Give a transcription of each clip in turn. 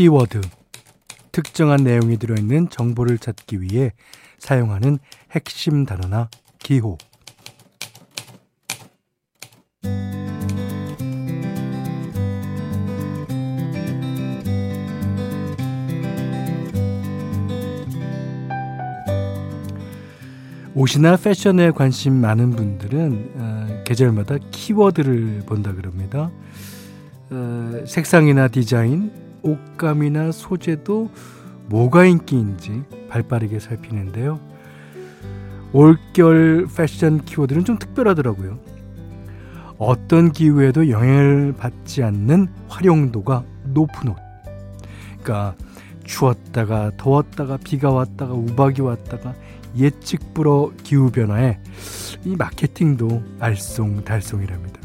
키워드, 특정한 내용이 들어있는 정보를 찾기 위해 사용하는 핵심 단어나 기호. 옷이나 패션에 관심 많은 분들은 어, 계절마다 키워드를 본다 그럽니다. 어, 색상이나 디자인, 옷감이나 소재도 뭐가 인기인지 발빠르게 살피는데요. 올겨울 패션 키워드는 좀 특별하더라고요. 어떤 기후에도 영향을 받지 않는 활용도가 높은 옷. 그러니까 추웠다가 더웠다가 비가 왔다가 우박이 왔다가 예측 불허 기후 변화에 이 마케팅도 알쏭달쏭이랍니다.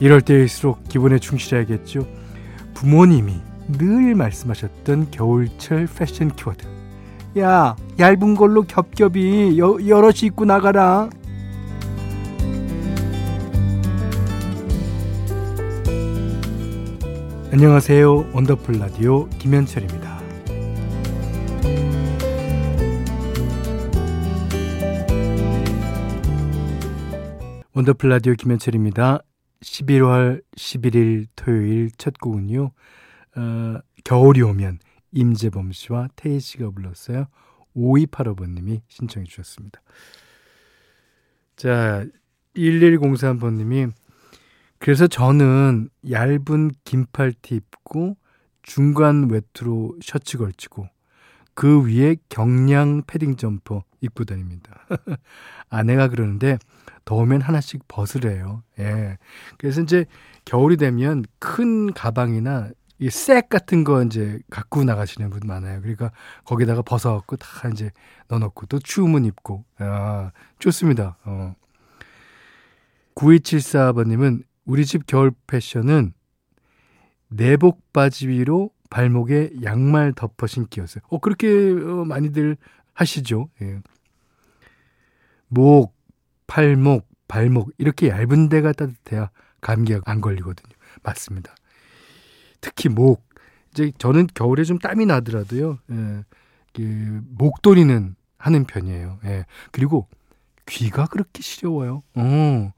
이럴 때일수록 기분에 충실해야겠죠. 부모님이 늘 말씀하셨던 겨울철 패션 키워드. 야, 얇은 걸로 겹겹이 여, 여럿이 입고 나가라. 안녕하세요. 원더풀 라디오 김현철입니다. 원더풀 라디오 김현철입니다. 11월 11일 토요일 첫 곡은요. 어, 겨울이 오면 임재범 씨와 태희 씨가 불렀어요. 5285번님이 신청해 주셨습니다. 자, 1103번님이 그래서 저는 얇은 긴팔티 입고 중간 외투로 셔츠 걸치고 그 위에 경량 패딩 점퍼 입고 다닙니다. 아내가 그러는데 더우면 하나씩 벗으래요. 예. 그래서 이제 겨울이 되면 큰 가방이나 이색 같은 거 이제 갖고 나가시는 분 많아요. 그러니까 거기다가 벗어갖고 다 이제 넣어놓고 또 추우면 입고. 아, 좋습니다. 어. 9274번님은 우리 집 겨울 패션은 내복 바지 위로 발목에 양말 덮어 신기였어요. 어, 그렇게 어, 많이들 하시죠. 예. 목, 팔목, 발목 이렇게 얇은 데가 따뜻해야 감기가 안 걸리거든요. 맞습니다. 특히 목 이제 저는 겨울에 좀 땀이 나더라도요. 예, 그 목도리는 하는 편이에요. 예. 그리고 귀가 그렇게 시려워요. 어.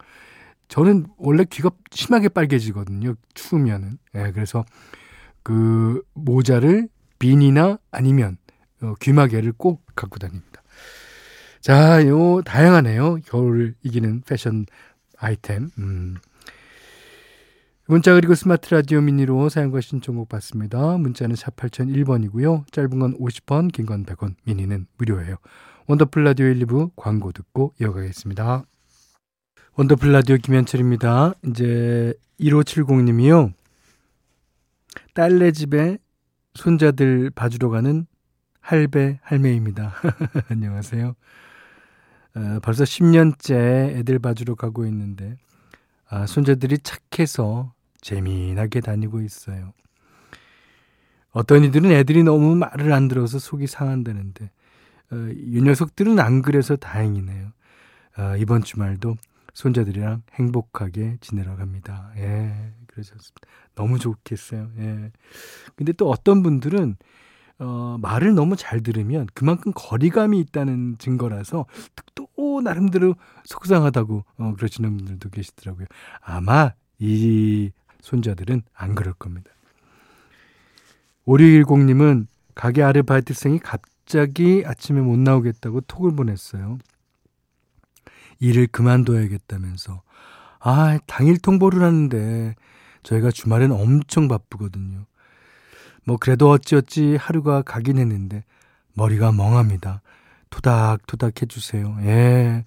저는 원래 귀가 심하게 빨개지거든요. 추우면은. 예, 그래서 그 모자를 비니나 아니면 어, 귀마개를 꼭 갖고 다닙니다. 자, 요 다양하네요. 겨울을 이기는 패션 아이템. 음. 문자 그리고 스마트 라디오 미니로 사연과 신청곡 받습니다. 문자는 샵 8001번이고요. 짧은 건 50원, 긴 건 100원, 미니는 무료예요. 원더풀 라디오 1, 2부 광고 듣고 이어가겠습니다. 원더풀 라디오 김현철입니다. 이제 1570님이요. 딸네 집에 손자들 봐주러 가는 할배 할매입니다. 안녕하세요. 어, 벌써 10년째 애들 봐주러 가고 있는데 아, 손자들이 착해서 재미나게 다니고 있어요. 어떤 이들은 애들이 너무 말을 안 들어서 속이 상한다는데 어, 이 녀석들은 안 그래서 다행이네요. 어, 이번 주말도 손자들이랑 행복하게 지내러 갑니다. 예, 그러셨습니다. 너무 좋겠어요. 예. 근데 또 어떤 분들은 어, 말을 너무 잘 들으면 그만큼 거리감이 있다는 증거라서 또 나름대로 속상하다고 어, 그러시는 분들도 계시더라고요. 아마 이 손자들은 안 그럴 겁니다. 5610님은 가게 아르바이트생이 갑자기 아침에 못 나오겠다고 톡을 보냈어요. 일을 그만둬야겠다면서. 아, 당일 통보를 하는데 저희가 주말엔 엄청 바쁘거든요. 뭐 그래도 어찌어찌 하루가 가긴 했는데 머리가 멍합니다. 토닥토닥 해주세요. 예.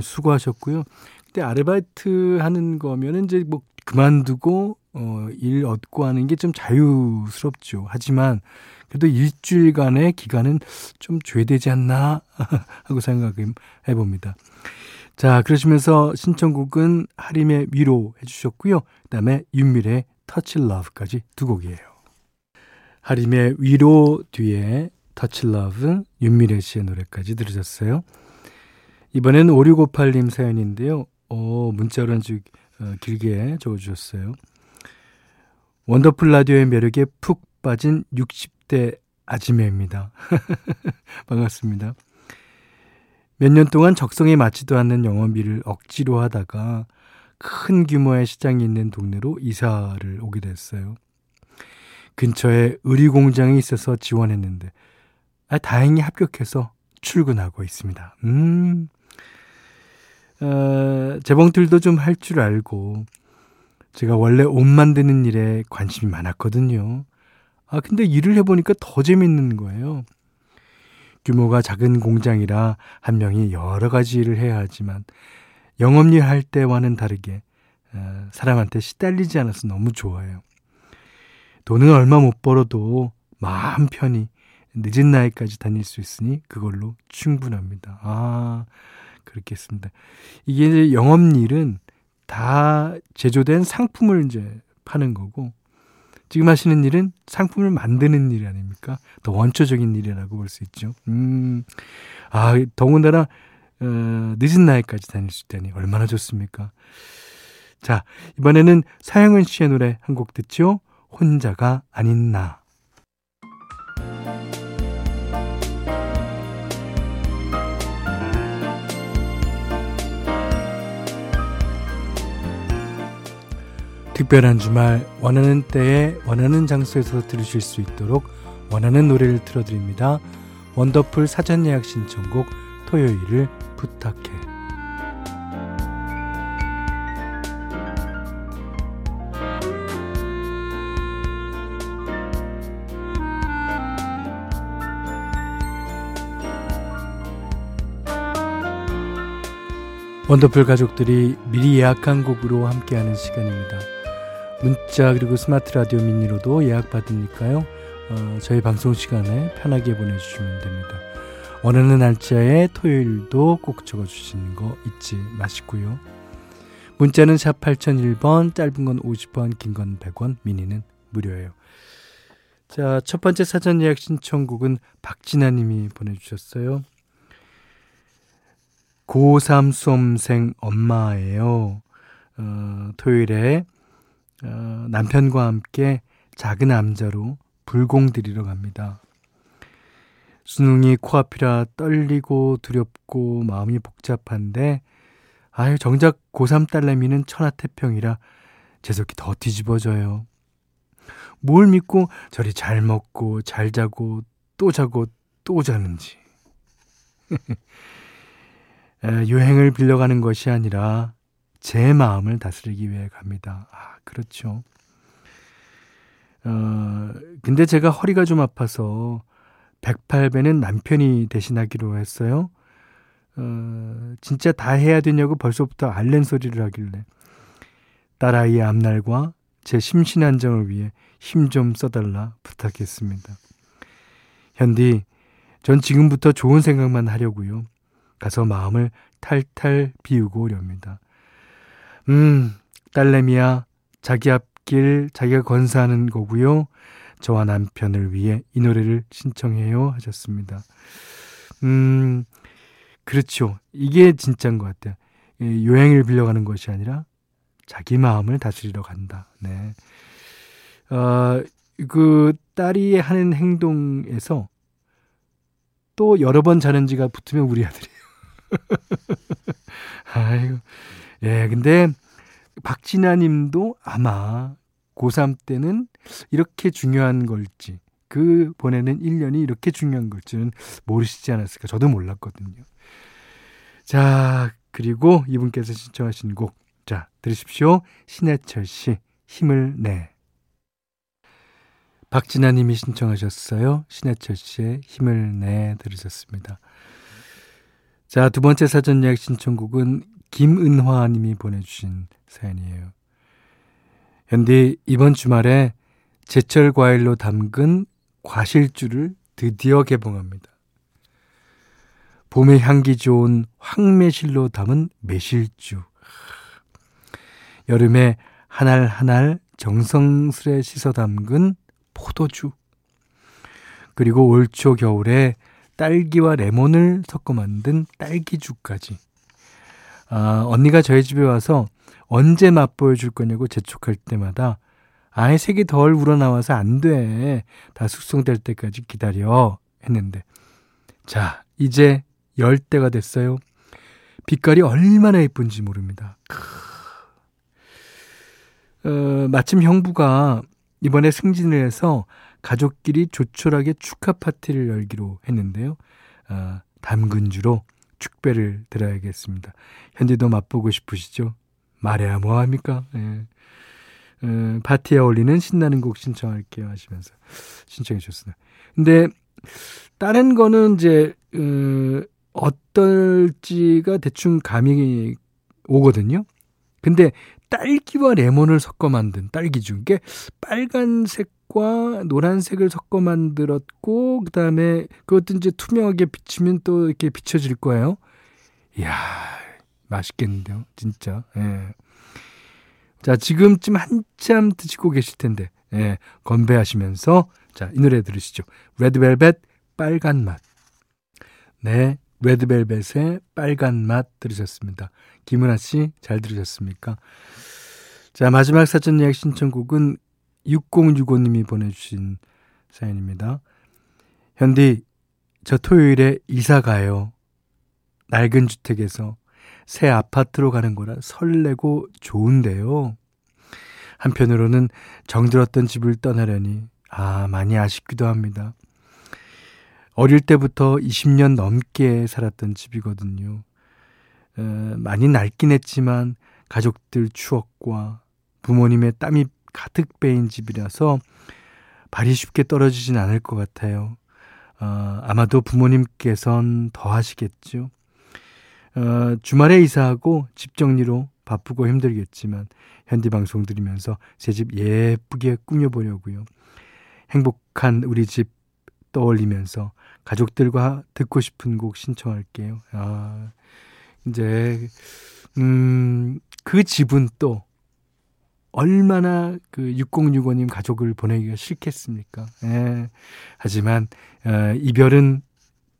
수고하셨고요. 근데 아르바이트 하는 거면은 이제 뭐 그만두고 어, 일 얻고 하는 게 좀 자유스럽죠. 하지만 그래도 일주일간의 기간은 좀 줘야 되지 않나 하고 생각해 봅니다. 자, 그러시면서 신청곡은 하림의 위로 해주셨고요. 그 다음에 윤미래의 Touch Love까지 두 곡이에요. 하림의 위로 뒤에 Touch Love 윤미래 씨의 노래까지 들으셨어요. 이번엔 5658님 사연인데요. 어, 문자로 아주 어, 길게 적어주셨어요. 원더풀 라디오의 매력에 푹 빠진 60대 아지매입니다. 반갑습니다. 몇 년 동안 적성에 맞지도 않는 영업일을 억지로 하다가 큰 규모의 시장이 있는 동네로 이사를 오게 됐어요. 근처에 의리 공장이 있어서 지원했는데 아, 다행히 합격해서 출근하고 있습니다. 음, 어, 재봉틀도 좀 할 줄 알고 제가 원래 옷 만드는 일에 관심이 많았거든요. 아, 근데 일을 해보니까 더 재밌는 거예요. 규모가 작은 공장이라 한 명이 여러 가지 일을 해야 하지만 영업일 할 때와는 다르게 어, 사람한테 시달리지 않아서 너무 좋아요. 돈은 얼마 못 벌어도 마음 편히 늦은 나이까지 다닐 수 있으니 그걸로 충분합니다. 아, 그렇겠습니다. 이게 이제 영업일은 다 제조된 상품을 이제 파는 거고 지금 하시는 일은 상품을 만드는 일 아닙니까? 더 원초적인 일이라고 볼 수 있죠. 음, 아, 더군다나, 어, 늦은 나이까지 다닐 수 있다니 얼마나 좋습니까? 자, 이번에는 사영은 씨의 노래 한 곡 듣죠? 혼자가 아닌 나. 특별한 주말 원하는 때에 원하는 장소에서 들으실 수 있도록 원하는 노래를 틀어드립니다. 원더풀 사전 예약 신청곡 토요일을 부탁해. 원더풀 가족들이 미리 예약한 곡으로 함께하는 시간입니다. 문자 그리고 스마트 라디오 미니로도 예약 받으니까요. 어, 저희 방송 시간에 편하게 보내주시면 됩니다. 원하는 날짜에 토요일도 꼭 적어주시는 거 잊지 마시고요. 문자는 샵 8001번, 짧은 건 50원, 긴 건 100원, 미니는 무료예요. 자, 첫 번째 사전 예약 신청곡은 박진아 님이 보내주셨어요. 고3 수험생 엄마예요. 어, 토요일에 어, 남편과 함께 작은 암자로 불공 들이러 갑니다. 수능이 코앞이라 떨리고 두렵고 마음이 복잡한데 아유 정작 고3 딸내미는 천하태평이라 재석이 더 뒤집어져요. 뭘 믿고 저리 잘 먹고 잘 자고 또 자고 또 자는지. 여행을 빌려가는 것이 아니라 제 마음을 다스리기 위해 갑니다. 아, 그렇죠. 어, 근데 제가 허리가 좀 아파서 108배는 남편이 대신하기로 했어요. 어, 진짜 다 해야 되냐고 벌써부터 알렌 소리를 하길래 딸아이의 앞날과 제 심신 안정을 위해 힘 좀 써달라 부탁했습니다. 현디, 전 지금부터 좋은 생각만 하려고요. 가서 마음을 탈탈 비우고 오렵니다. 음, 딸내미야, 자기 앞길 자기가 건사하는 거고요. 저와 남편을 위해 이 노래를 신청해요 하셨습니다. 음, 그렇죠. 이게 진짜인 것 같아요. 여행을 빌려가는 것이 아니라 자기 마음을 다스리러 간다. 네. 어, 그 딸이 하는 행동에서 또 여러 번 자는지가 붙으면 우리 아들이에요. 아이고. 예, 근데 박진아 님도 아마 고3 때는 이렇게 중요한 걸지, 그 보내는 1년이 이렇게 중요한 걸지는 모르시지 않았을까. 저도 몰랐거든요. 자, 그리고 이분께서 신청하신 곡. 자, 들으십시오. 신해철 씨, 힘을 내. 박진아 님이 신청하셨어요. 신해철 씨의 힘을 내 들으셨습니다. 자, 두 번째 사전 예약 신청곡은 김은화 님이 보내주신 사연이에요. 현디, 이번 주말에 제철 과일로 담근 과실주를 드디어 개봉합니다. 봄의 향기 좋은 황매실로 담은 매실주. 여름에 한 알 한 알 정성스레 씻어 담근 포도주. 그리고 올 초 겨울에 딸기와 레몬을 섞어 만든 딸기주까지. 아, 언니가 저희 집에 와서 언제 맛보여 줄 거냐고 재촉할 때마다 아예 색이 덜 우러나와서 안 돼. 다 숙성될 때까지 기다려. 했는데. 자, 이제 열 때가 됐어요. 빛깔이 얼마나 예쁜지 모릅니다. 어, 마침 형부가 이번에 승진을 해서 가족끼리 조촐하게 축하 파티를 열기로 했는데요. 어, 담근주로 축배를 드려야겠습니다. 현재도 맛보고 싶으시죠? 말해야 뭐합니까? 예. 어, 파티에 어울리는 신나는 곡 신청할게요 하시면서 신청해 주셨어요. 근데 다른 거는 이제 어, 어떨지가 대충 감이 오거든요. 근데 딸기와 레몬을 섞어 만든 딸기 중에 빨간색 과 노란색을 섞어 만들었고 그다음에 그것도 이제 투명하게 비치면 또 이렇게 비춰질 거예요. 이야 맛있겠는데요, 진짜. 예. 자 지금쯤 한참 드시고 계실 텐데 예, 건배하시면서 자 이 노래 들으시죠. 레드벨벳 빨간 맛. 네, 레드벨벳의 빨간 맛 들으셨습니다. 김은아 씨 잘 들으셨습니까? 자, 마지막 사전 예약 신청곡은 6065님이 보내주신 사연입니다. 현디, 저 토요일에 이사 가요. 낡은 주택에서 새 아파트로 가는 거라 설레고 좋은데요. 한편으로는 정들었던 집을 떠나려니, 아, 많이 아쉽기도 합니다. 어릴 때부터 20년 넘게 살았던 집이거든요. 에, 많이 낡긴 했지만 가족들 추억과 부모님의 땀이 가득 베인 집이라서 발이 쉽게 떨어지진 않을 것 같아요. 어, 아마도 부모님께선 더 하시겠죠. 어, 주말에 이사하고 집 정리로 바쁘고 힘들겠지만 현디 방송 들으면서 제 집 예쁘게 꾸며보려고요. 행복한 우리 집 떠올리면서 가족들과 듣고 싶은 곡 신청할게요. 아, 이제, 음, 그 집은 또 얼마나 그 6065님 가족을 보내기가 싫겠습니까? 예. 하지만, 어, 이별은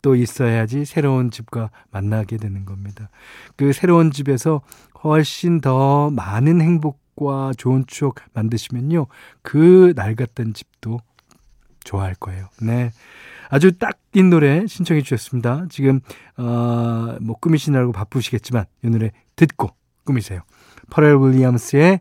또 있어야지 새로운 집과 만나게 되는 겁니다. 그 새로운 집에서 훨씬 더 많은 행복과 좋은 추억 만드시면요. 그 낡았던 집도 좋아할 거예요. 네. 아주 딱인 노래 신청해 주셨습니다. 지금 어, 뭐 꾸미시느라고 바쁘시겠지만 이 노래 듣고 꾸미세요. 퍼렐 윌리엄스의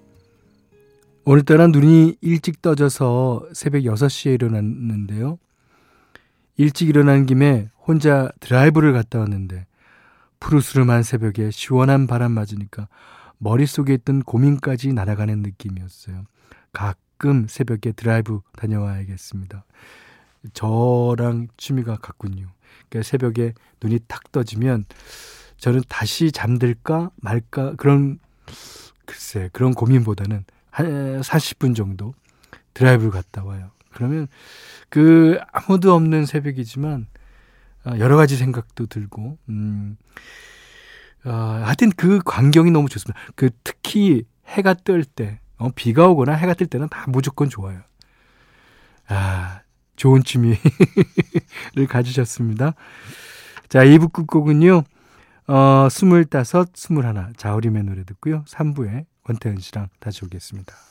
오늘따라 눈이 일찍 떠져서 새벽 6시에 일어났는데요. 일찍 일어난 김에 혼자 드라이브를 갔다 왔는데 푸르스름한 새벽에 시원한 바람 맞으니까 머릿속에 있던 고민까지 날아가는 느낌이었어요. 가끔 새벽에 드라이브 다녀와야겠습니다. 저랑 취미가 같군요. 그러니까 새벽에 눈이 탁 떠지면 저는 다시 잠들까 말까 그런 글쎄 그런 고민보다는 한 40분 정도 드라이브를 갔다 와요. 그러면 그 아무도 없는 새벽이지만 아, 여러 가지 생각도 들고 음 아, 하여튼 그 광경이 너무 좋습니다. 그 특히 해가 뜰 때, 어, 비가 오거나 해가 뜰 때는 다 무조건 좋아요. 아, 좋은 취미를 가지셨습니다. 자, 2부 끝곡은요, 어, 스물다섯, 스물하나, 자우림의 노래 듣고요. 3부에 권태현 씨랑 다시 오겠습니다.